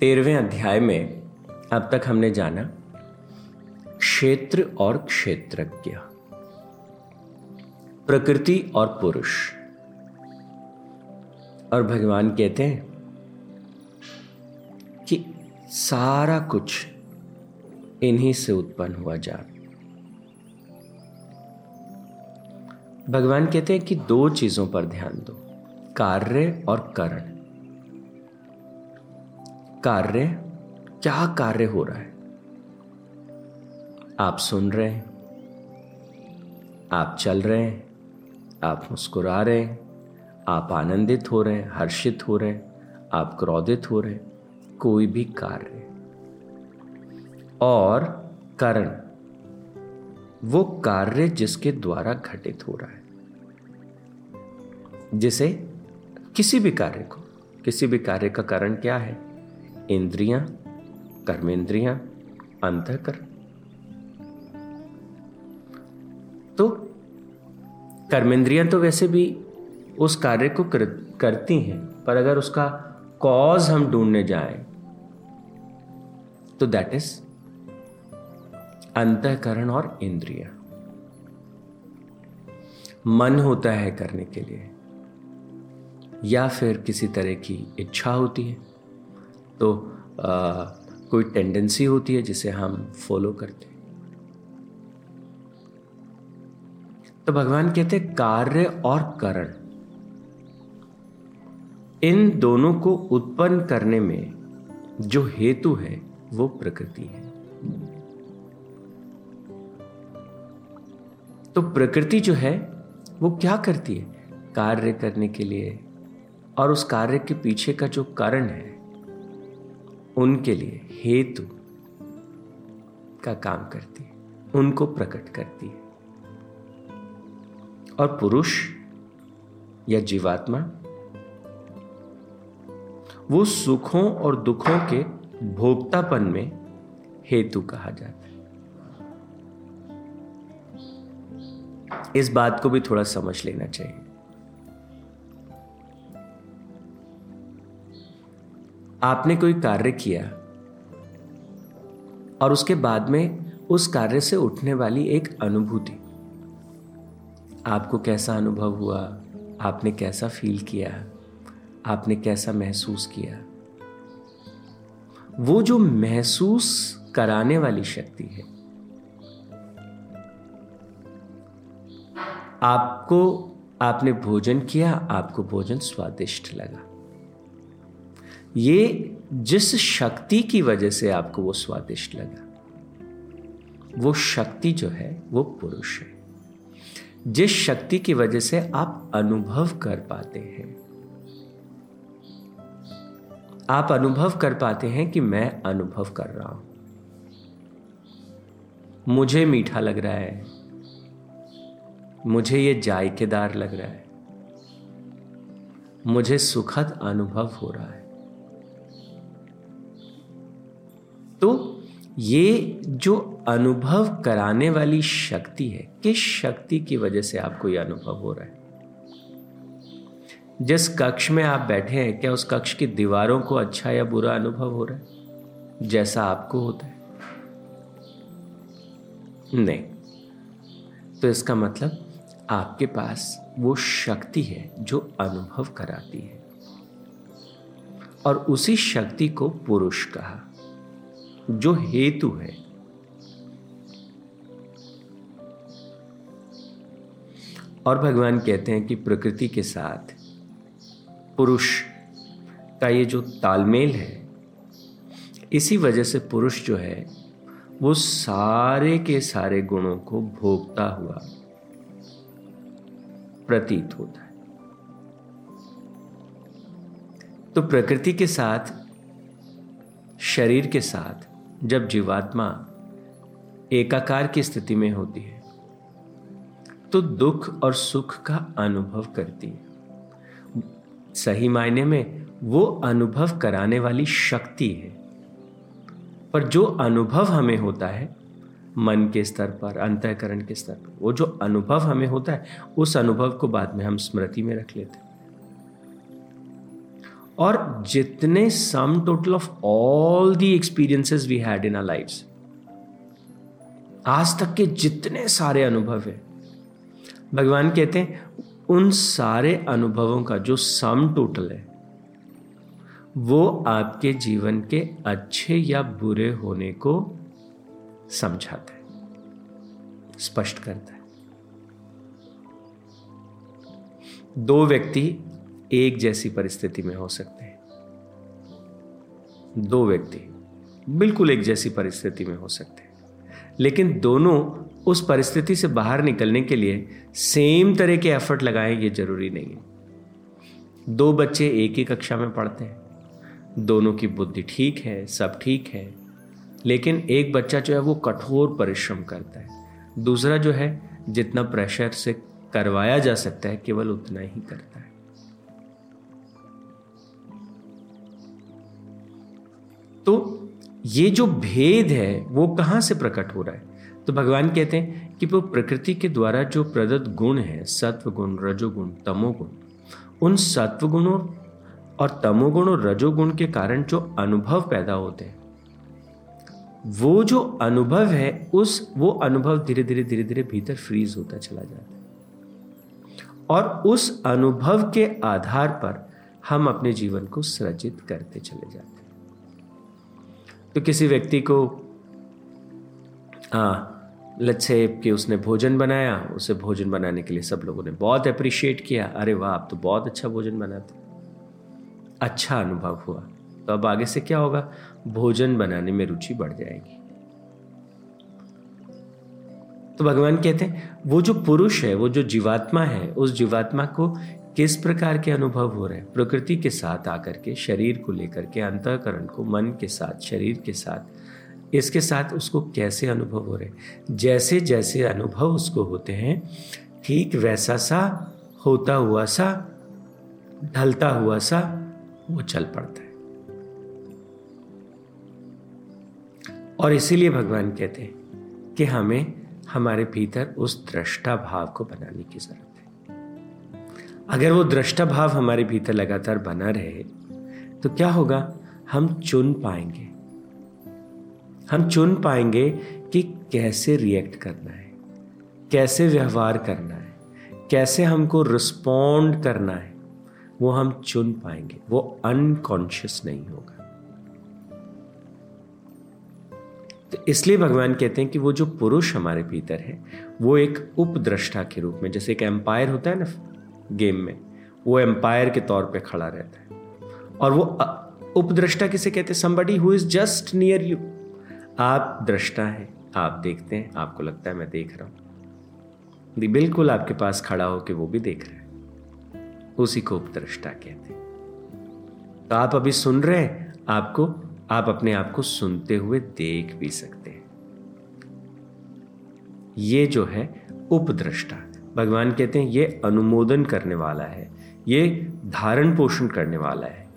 तेरहवें अध्याय में अब तक हमने जाना, क्षेत्र और क्षेत्रज्ञ, प्रकृति और पुरुष। और भगवान कहते हैं कि सारा कुछ इन्हीं से उत्पन्न हुआ जा। भगवान कहते हैं कि दो चीज़ों पर ध्यान दो, कार्य और करण। कार्य, क्या कार्य हो रहा है? आप सुन रहे हैं, आप चल रहे हैं, आप मुस्कुरा रहे हैं, आप आनंदित हो रहे हैं, हर्षित हो रहे हैं, आप क्रोधित हो रहे हैं, कोई भी कार्य। और कारण, वो कार्य जिसके द्वारा घटित हो रहा है, जिसे किसी भी कार्य को, किसी भी कार्य का कारण क्या है? इंद्रियाँ कर्मेंद्रियाँ अंतकरण। तो कर्मेंद्रियाँ तो वैसे भी उस कार्य को कर, करती हैं पर अगर उसका कॉज हम ढूँढने जाएँ तो दैट इज़ अंतकरण और इंद्रिया। मन होता है करने के लिए या फिर किसी तरह की इच्छा होती है। तो आ, कोई टेंडेंसी होती है जिसे हम फॉलो करते हैं। तो भगवान कहते हैं कार्य और करण इन दोनों को उत्पन्न करने में जो हेतु है वो प्रकृति है। तो प्रकृति जो है वो क्या करती है? कार्य करने के लिए और उस कार्य के पीछे का जो कारण है उनके लिए हेतु का काम करती है, उनको प्रकट करती है। और पुरुष या जीवात्मा, वो सुखों और दुखों के भोक्तापन में हेतु कहा जाता है। इस बात को भी थोड़ा समझ लेना चाहिए। आपने कोई कार्य किया और उसके बाद में उस कार्य से उठने वाली एक अनुभूति। आपको कैसा अनुभव हुआ? आपने कैसा फील किया? आपने कैसा महसूस किया? वो जो महसूस कराने वाली शक्ति है, आपको, आपने भोजन किया, आपको भोजन स्वादिष्ट लगा। ये जिस शक्ति की वजह से आपको वो स्वादिष्ट लगा, वो शक्ति जो है, वो पुरुष है। जिस शक्ति की वजह से आप अनुभव कर पाते हैं, आप अनुभव कर पाते हैं कि मैं अनुभव कर रहा हूँ। मुझे मीठा लग रहा है, मुझे ये जायकेदार लग रहा है, मुझे सुखद अनुभव हो रहा है। तो ये जो अनुभव कराने वाली शक्ति है, किस शक्ति की वजह से आपको यह अनुभव हो रहा है? जिस कक्ष में आप बैठे हैं, क्या उस कक्ष की दीवारों को अच्छा या बुरा अनुभव हो रहा है? जैसा आपको होता है। नहीं। तो इसका मतलब आपके पास वो शक्ति है जो अनुभव कराती है। और उसी शक्ति को पुरुष कहा। जो हेतु है। और भगवान कहते हैं कि प्रकृति के साथ पुरुष का ये जो तालमेल है, इसी वजह से पुरुष जो है, वो सारे के सारे गुणों को भोगता हुआ प्रतीत होता है। तो प्रकृति के साथ, शरीर के साथ जब जीवात्मा एकाकार की स्थिति में होती है तो दुख और सुख का अनुभव करती है। सही मायने में वो अनुभव कराने वाली शक्ति है। पर जो अनुभव हमें होता है, मन के स्तर पर, अंतःकरण के स्तर पर, वो जो अनुभव हमें होता है, उस अनुभव को बाद में हम स्मृति में रख लेते हैं। और जितने sum total of all the experiences we had in our lifes आज तक के जितने सारे अनुभव है, भगवान कहते हैं, उन सारे अनुभवों का जो सम टोटल है, वो आपके जीवन के अच्छे या बुरे होने को समझाता है, स्पष्ट करता है। दो व्यक्ति एक जैसी परिस्थिति में हो सकते हैं। दो व्यक्ति बिल्कुल एक जैसी परिस्थिति में हो सकते हैं। लेकिन दोनों उस परिस्थिति से बाहर निकलने के लिए सेम तरह के एफर्ट लगाएँ, ये ज़रूरी नहीं है। दो बच्चे एक ही कक्षा में पढ़ते हैं। दोनों की बुद्धि ठीक है, सब ठीक है। लेकिन एक बच्चा जो है, वो कठोर परिश्रम करता है। दूसरा जो है, जितना प्रेशर से करवाया जा सकता है, केवल उतना ही करता है। तो ये जो भेद है, वो कहाँ से प्रकट हो रहा है? तो भगवान कहते हैं कि वो प्रकृति के द्वारा जो प्रदत्त गुण है सत्व गुण रजोगुण, तमोगुण, उन सत्व गुणों और तमोगुण और रजोगुण के कारण जो अनुभव पैदा होते हैं, वो जो अनुभव है, उस, वो अनुभव धीरे धीरे धीरे धीरे भीतर फ्रीज होता चला जाता है। और उस अनुभव के आधार पर हम अपने जीवन को सृजित करते चले जाते हैं। तो किसी व्यक्ति को हाँ लच्छे कि उसने भोजन बनाया, उसे भोजन बनाने के लिए सब लोगों ने बहुत अप्रिशिएट किया। अरे वाह, आप तो बहुत अच्छा भोजन बनाते। अच्छा अनुभव हुआ। तो अब आगे से क्या होगा? भोजन बनाने में रुचि बढ़ जाएगी। तो भगवान कहते हैं, वो जो पुरुष है, वो जो जीवात्मा है, उस जीवात्मा को किस प्रकार के अनुभव हो रहे हैं? प्रकृति के साथ आकर के, शरीर को लेकर के, अंतकरण को, मन के साथ, शरीर के साथ, इसके साथ उसको कैसे अनुभव हो रहे जैसे जैसे अनुभव उसको होते हैं, ठीक वैसा सा, होता हुआ सा, ढलता हुआ सा, वो चल पड़ता है। और इसीलिए भगवान कहते हैं कि हमें, हमारे भीतर उस दृष्टा भाव को बनाने की ज़रूरत अगर वो दृष्टा भाव हमारे भीतर लगातार बना रहे तो क्या होगा? हम चुन पाएँगे। हम चुन पाएँगे कि कैसे रिएक्ट करना है, कैसे व्यवहार करना है, कैसे हमको रिस्पॉन्ड करना है, वो हम चुन पाएँगे। वो अनकॉन्शियस नहीं होगा। तो इसलिए भगवान कहते हैं कि वो जो पुरुष हमारे भीतर है, वो एक उपद्रष्टा के रूप में, जैसे एक एम्पायर होता है ना गेम में। वो एम्पायर के तौर पे खड़ा रहता है। और वो उपद्रष्टा किसे कहते हैं? Somebody who is just near you आप दृष्टा हैं, आप देखते हैं, आपको लगता है मैं देख रहा हूँ। बिल्कुल आपके पास खड़ा होकर वो भी देख रहा है। उसी को उपद्रष्टा कहते हैं। तो आप अभी सुन रहे हैं, आपको, आप अपने आप को सुनते हुए देख भी सकते हैं। ये जो है, उपद्रष्टा। भगवान कहते हैं, ये अनुमोदन करने वाला है, ये धारण पोषण करने वाला है।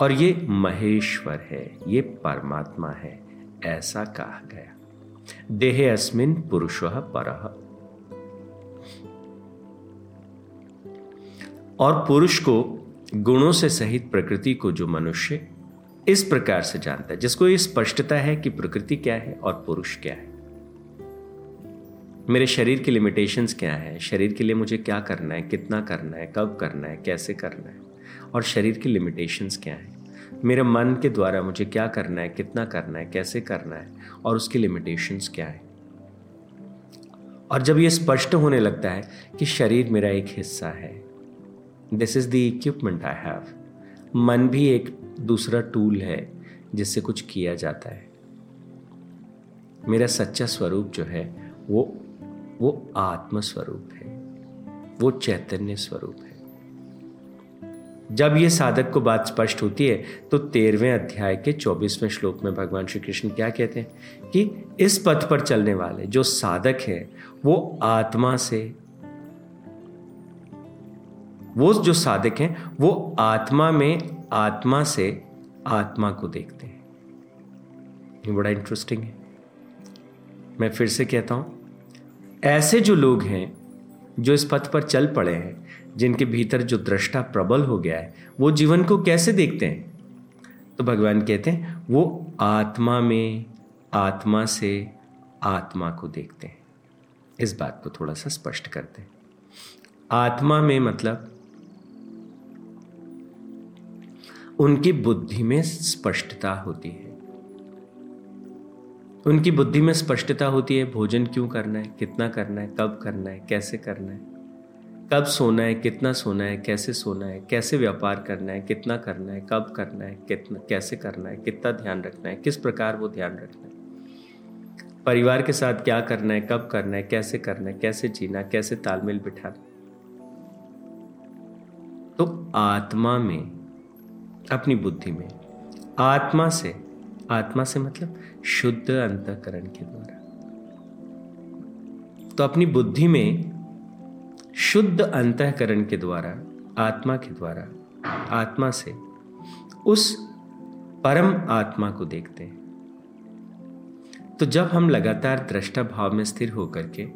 और ये महेश्वर है, ये परमात्मा है, ऐसा कहा गया। देहे अस्मिन पुरुष पर। और पुरुष को गुणों से सहित प्रकृति को जो मनुष्य इस प्रकार से जानता है, जिसको ये स्पष्टता है कि प्रकृति क्या है और पुरुष क्या है। मेरे शरीर की लिमिटेशंस क्या है? शरीर के लिए मुझे क्या करना है? कितना करना है? कब करना है? कैसे करना है? और शरीर की लिमिटेशंस क्या है? मेरे मन के द्वारा मुझे क्या करना है? कितना करना है? कैसे करना है? और उसकी लिमिटेशंस क्या है? और जब ये स्पष्ट होने लगता है कि शरीर मेरा एक हिस्सा है this is the equipment I have मन भी एक दूसरा टूल है जिससे कुछ किया जाता है। मेरा सच्चा स्वरूप जो है, वो वो आत्म स्वरूप है, वो चैतन्य स्वरूप है। जब ये साधक को बात स्पष्ट होती है तो तेरहवें अध्याय के चौबीसवें श्लोक में भगवान श्री कृष्ण क्या कहते हैं? कि इस पथ पर चलने वाले जो साधक है, वो आत्मा से, वो जो साधक हैं, वो आत्मा में आत्मा से आत्मा को देखते हैं। ये बड़ा इंटरेस्टिंग है। मैं फिर से कहता हूँ ऐसे जो लोग हैं, जो इस पथ पर चल पड़े हैं, जिनके भीतर जो दृष्टा प्रबल हो गया है, वो जीवन को कैसे देखते हैं? तो भगवान कहते हैं, वो आत्मा में, आत्मा से आत्मा को देखते हैं। इस बात को थोड़ा सा स्पष्ट करते हैं। आत्मा में मतलब उनकी बुद्धि में स्पष्टता होती है। उनकी बुद्धि में स्पष्टता होती है भोजन क्यों करना है कितना करना है कब करना है कैसे करना है कब सोना है कितना सोना है कैसे सोना है कैसे व्यापार करना है कितना करना है कब करना है कितना कैसे करना है कितना ध्यान रखना है किस प्रकार वो ध्यान रखना है परिवार के साथ क्या करना है कब करना है कैसे करना है कैसे जीना है कैसे तालमेल बिठाना तो आत्मा में अपनी बुद्धि में आत्मा से आत्मा से मतलब शुद्ध अंतकरण के द्वारा। तो अपनी बुद्धि में शुद्ध अंतकरण के द्वारा, आत्मा के द्वारा, आत्मा से उस परम आत्मा को देखते हैं। तो जब हम लगातार दृष्टा भाव में स्थिर होकर के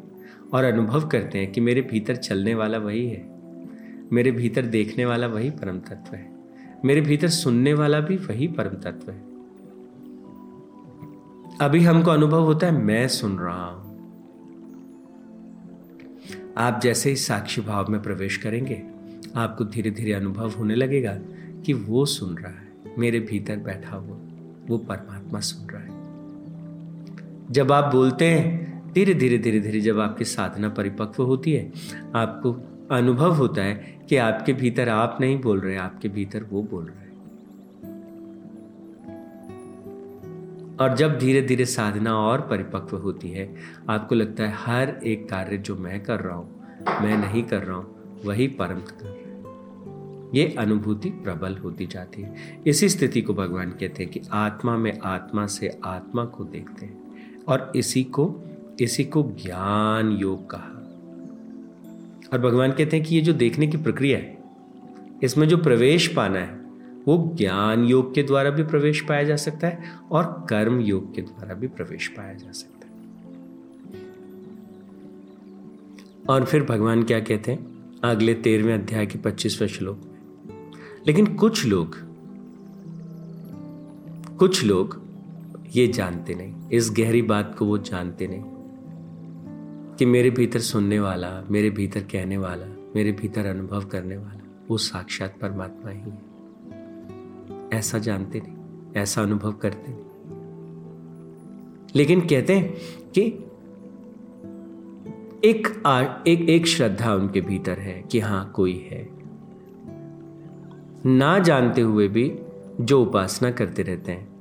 और अनुभव करते हैं कि मेरे भीतर चलने वाला वही है, मेरे भीतर देखने वाला वही परम तत्व है, मेरे भीतर सुनने वाला भी वही परम तत्व है अभी हमको अनुभव होता है, मैं सुन रहा हूँ। आप जैसे ही साक्षी भाव में प्रवेश करेंगे, आपको धीरे धीरे अनुभव होने लगेगा कि वो सुन रहा है, मेरे भीतर बैठा हुआ, वो परमात्मा सुन रहा है। जब आप बोलते हैं धीरे धीरे धीरे धीरे जब आपकी साधना परिपक्व होती है, आपको अनुभव होता है कि आपके भीतर आप नहीं बोल रहे, आपके भीतर वो बोल रहे और जब धीरे धीरे साधना और परिपक्व होती है, आपको लगता है हर एक कार्य जो मैं कर रहा हूँ, मैं नहीं कर रहा हूँ, वही परम कर रहा ये अनुभूति प्रबल होती जाती है। इसी स्थिति को भगवान कहते हैं कि आत्मा में आत्मा से आत्मा को देखते हैं और इसी को इसी को ज्ञान योग कहा। और भगवान कहते हैं कि ये जो देखने की प्रक्रिया है, इसमें जो प्रवेश पाना है वो ज्ञान योग के द्वारा भी प्रवेश पाया जा सकता है और कर्म योग के द्वारा भी प्रवेश पाया जा सकता है। और फिर भगवान क्या कहते हैं? अगले तेरहवें अध्याय के पच्चीसवें श्लोक में। लेकिन कुछ लोग कुछ लोग ये जानते नहीं। इस गहरी बात को वो जानते नहीं कि मेरे भीतर सुनने वाला, मेरे भीतर कहने वाला, मेरे भीतर अनुभव करने वाला, वो साक्षात परमात्मा ही है। ऐसा जानते नहीं ऐसा अनुभव करते नहीं। लेकिन कहते हैं कि एक आ, एक एक श्रद्धा उनके भीतर है कि हाँ कोई है। ना जानते हुए भी जो उपासना करते रहते हैं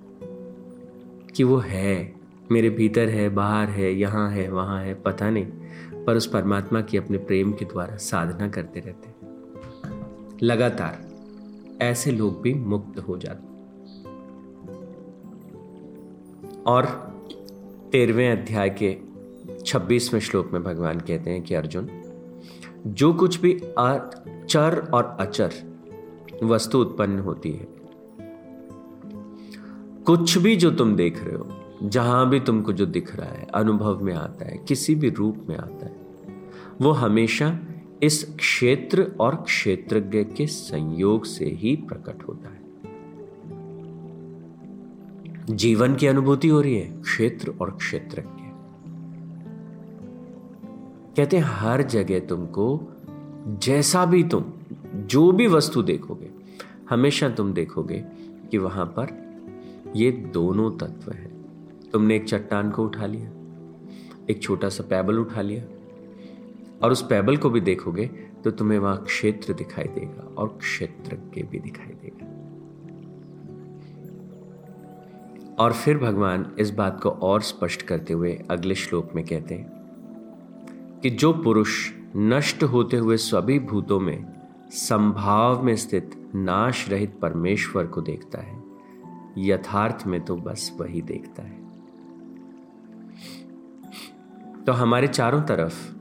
कि वो है मेरे भीतर है बाहर है यहाँ है वहाँ है पता नहीं पर उस परमात्मा की अपने प्रेम के द्वारा साधना करते रहते हैं। लगातार। ऐसे लोग भी मुक्त हो जाते। और तेरहवें अध्याय के छब्बीसवें श्लोक में भगवान कहते हैं कि अर्जुन, जो कुछ भी चर और अचर वस्तु उत्पन्न होती है, कुछ भी जो तुम देख रहे हो, जहाँ भी तुमको जो दिख रहा है, अनुभव में आता है, किसी भी रूप में आता है, वो हमेशा इस क्षेत्र और क्षेत्रज्ञ के संयोग से ही प्रकट होता है। जीवन की अनुभूति हो रही है, क्षेत्र और क्षेत्रज्ञ। कहते हैं, हर जगह तुमको, जैसा भी तुम, जो भी वस्तु देखोगे, हमेशा तुम देखोगे कि वहाँ पर ये दोनों तत्व है। तुमने एक चट्टान को उठा लिया, एक छोटा सा पैबल उठा लिया और उस पैबल को भी देखोगे तो तुम्हें वहाँ क्षेत्र दिखाई देगा और क्षेत्र के भी दिखाई देगा। और फिर भगवान इस बात को और स्पष्ट करते हुए अगले श्लोक में कहते हैं कि जो पुरुष नष्ट होते हुए सभी भूतों में संभाव में स्थित नाश रहित परमेश्वर को देखता है, यथार्थ में तो बस वही देखता है। तो हमारे चारों तरफ़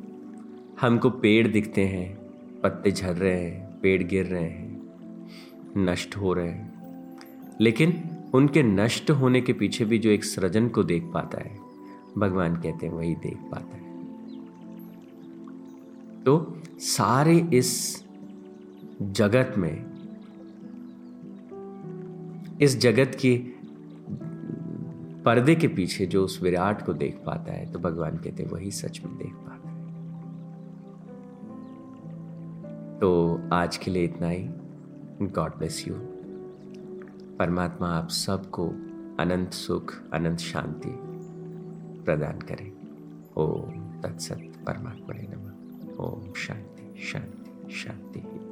हमको पेड़ दिखते हैं, पत्ते झड़ रहे हैं, पेड़ गिर रहे हैं, नष्ट हो रहे हैं। लेकिन उनके नष्ट होने के पीछे भी जो एक सृजन को देख पाता है, भगवान कहते हैं वही देख पाता है। तो सारे इस जगत में, इस जगत की पर्दे के पीछे जो उस विराट को देख पाता है तो भगवान कहते हैं वही सच में देख पाता है। तो आज के लिए इतना ही। गॉड ब्लेस यू परमात्मा आप सबको अनंत सुख, अनंत शांति प्रदान करें। ओम तत्सत परमात्मा नमः। ओम शांति शांति शांति।